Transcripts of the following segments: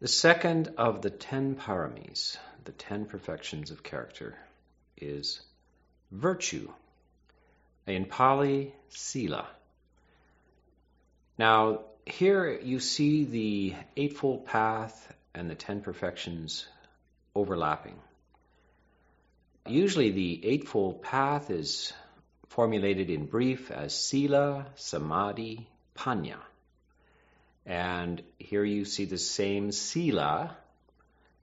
The second of the ten paramis, the ten perfections of character, is virtue. In Pali, sila. Now, here you see the Eightfold Path and the Ten Perfections overlapping. Usually, the Eightfold Path is formulated in brief as Sila, Samadhi, Panna. And here you see the same Sila,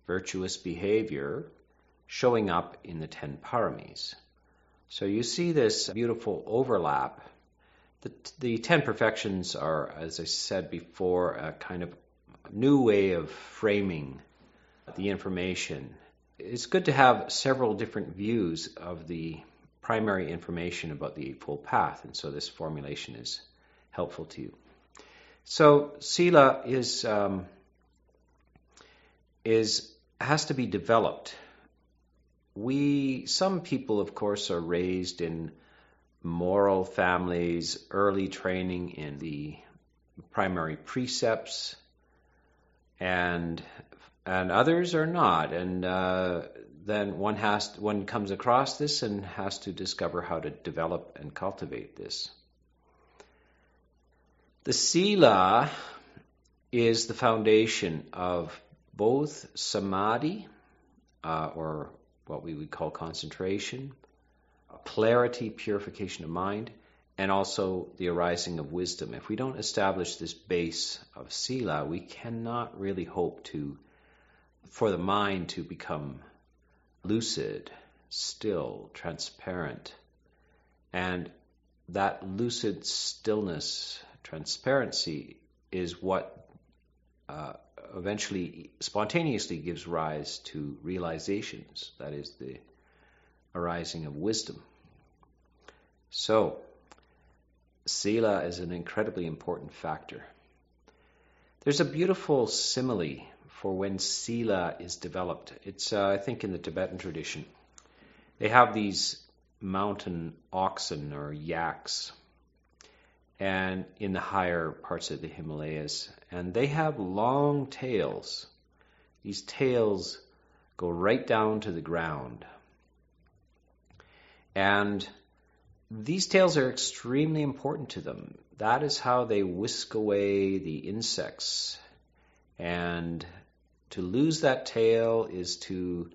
virtuous behavior, showing up in the Ten Paramis. So you see this beautiful overlap the, the Ten Perfections are, as I said before, a kind of new way of framing the information. It's good to have several different views of the primary information about the Eightfold Path, and so this formulation is helpful to you. So, Sila is um, is has to be developed. We some people, of course, are raised in moral families, early training in the primary precepts, and and others are not. And uh, then one has to, one comes across this and has to discover how to develop and cultivate this. The sila is the foundation of both samadhi, uh, or what we would call concentration, clarity, purification of mind, and also the arising of wisdom. If we don't establish this base of sila, we cannot really hope to for the mind to become lucid, still, transparent. And that lucid stillness, transparency is what uh, eventually spontaneously gives rise to realizations. That is the arising of wisdom. So, Sila is an incredibly important factor. There's a beautiful simile for when Sila is developed. It's, uh, I think, in the Tibetan tradition. They have these mountain oxen or yaks and in the higher parts of the Himalayas and they have long tails these tails go right down to the ground and these tails are extremely important to them. That is how they whisk away the insects. And to lose that tail is to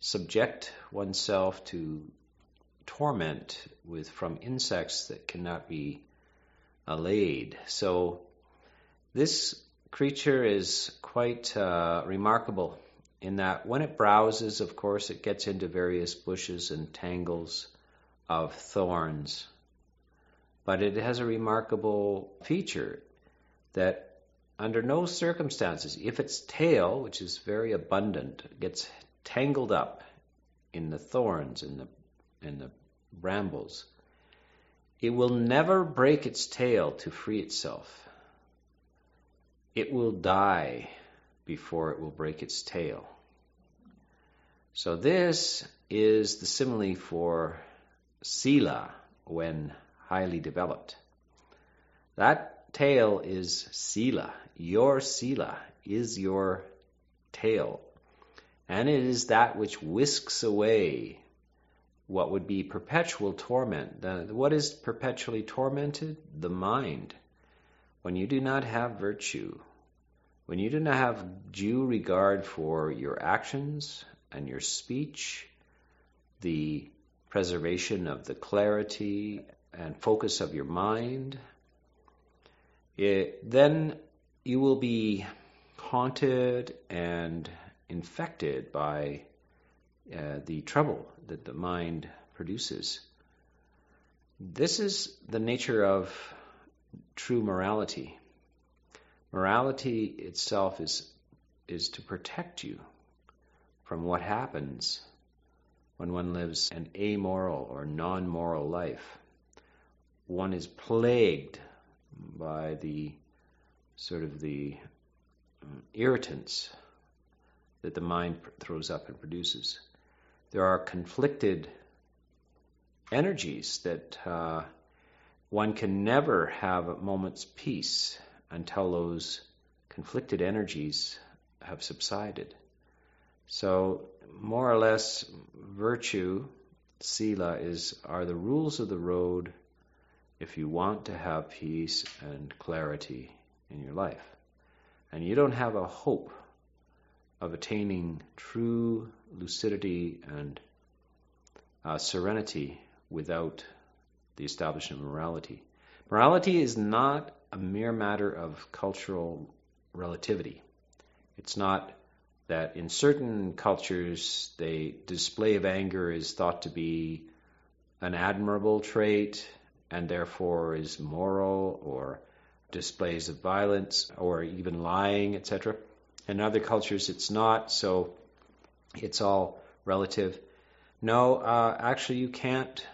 subject oneself to torment with from insects that cannot be allayed. So this creature is quite uh, remarkable in that when it browses, of course, it gets into various bushes and tangles of thorns. But it has a remarkable feature that under no circumstances, if its tail, which is very abundant, gets tangled up in the thorns and the, in the brambles, it will never break its tail to free itself. It will die before it will break its tail. So, this is the simile for sila when highly developed. That tail is sila. Your sila is your tail. And it is that which whisks away what would be perpetual torment. what is perpetually tormented? The mind. When you do not have virtue, when you do not have due regard for your actions and your speech, the preservation of the clarity and focus of your mind, it, then you will be haunted and infected by uh, the trouble that the mind produces. This is the nature of true morality. Morality itself is is to protect you from what happens when one lives an amoral or non moral life. One is plagued by the sort of the um, irritants that the mind throws up and produces. There are conflicted energies that uh, one can never have a moment's peace until those conflicted energies have subsided. So, more or less, virtue, sila, is are the rules of the road if you want to have peace and clarity in your life. And you don't have a hope of attaining true lucidity and uh, serenity without the establishment of morality. Morality is not a mere matter of cultural relativity. It's not that in certain cultures the display of anger is thought to be an admirable trait and therefore is moral or displays of violence or even lying, etc. In other cultures it's not, so it's all relative. No, uh, actually, you can't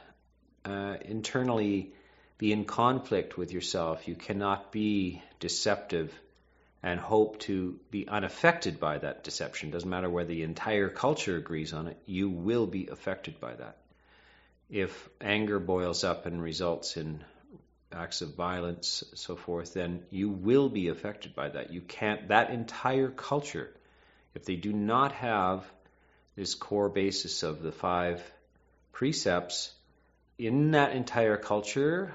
uh, internally be in conflict with yourself. You cannot be deceptive and hope to be unaffected by that deception. Doesn't matter whether the entire culture agrees on it, you will be affected by that. If anger boils up and results in acts of violence, so forth, then you will be affected by that. You can't, that entire culture, if they do not have this core basis of the five precepts, in that entire culture,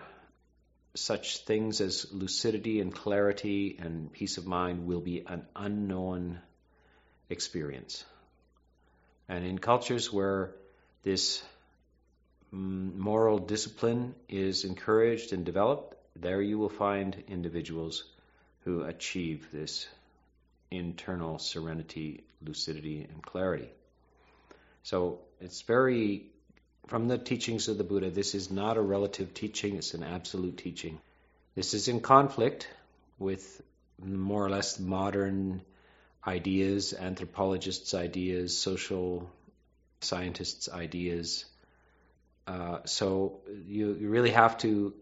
such things as lucidity and clarity and peace of mind will be an unknown experience. And in cultures where this Mm, moral discipline is encouraged and developed, there you will find individuals who achieve this internal serenity, lucidity, and clarity. So it's very, from the teachings of the Buddha, this is not a relative teaching, it's an absolute teaching. This is in conflict with more or less modern ideas, anthropologists' ideas, social scientists' ideas. Uh, so you, you really have to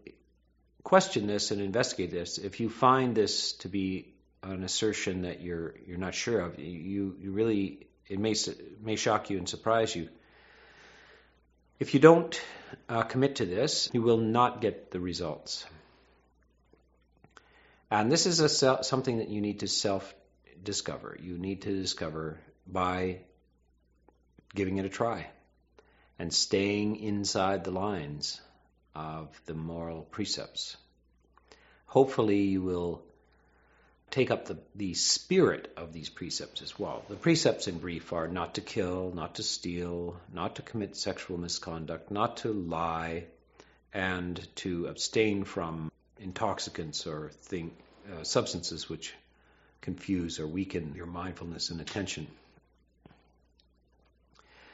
question this and investigate this. If you find this to be an assertion that you're you're not sure of, you you really it may may shock you and surprise you. If you don't uh, commit to this, you will not get the results. And this is a something that you need to self discover. You need to discover by giving it a try and staying inside the lines of the moral precepts. Hopefully, you will take up the, the spirit of these precepts as well. The precepts, in brief, are not to kill, not to steal, not to commit sexual misconduct, not to lie, and to abstain from intoxicants or thing, uh, substances which confuse or weaken your mindfulness and attention.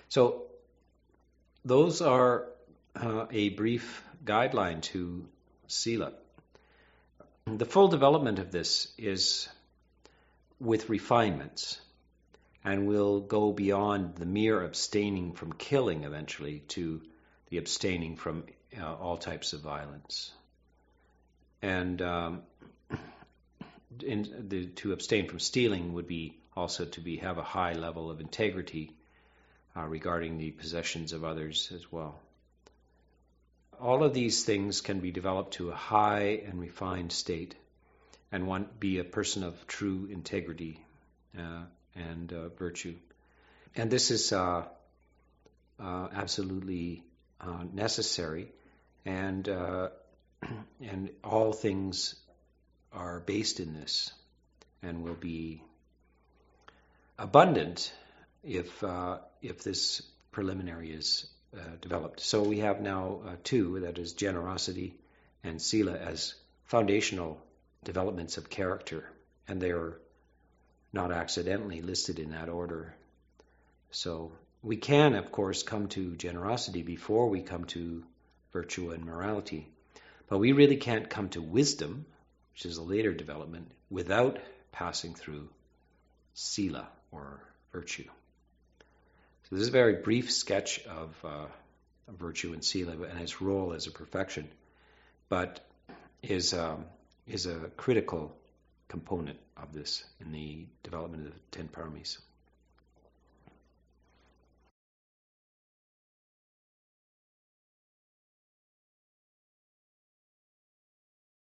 So, those are uh, a brief guideline to Sila. The full development of this is with refinements and will go beyond the mere abstaining from killing eventually to the abstaining from uh, all types of violence. And um, the, to abstain from stealing would be also to be have a high level of integrity uh, regarding the possessions of others as well all of these things can be developed to a high and refined state and one be a person of true integrity uh, and uh, virtue. And this is uh, uh absolutely uh, necessary, and and all things are based in this, and will be abundant if if this preliminary is uh, developed. So we have now uh, two that is generosity and sila as foundational developments of character, and they are not accidentally listed in that order. So we can, of course, come to generosity before we come to virtue and morality, but we really can't come to wisdom, which is a later development, without passing through sila or virtue. So this is a very brief sketch of uh, virtue and sila and its role as a perfection, but is um, is a critical component of this in the development of the ten paramis.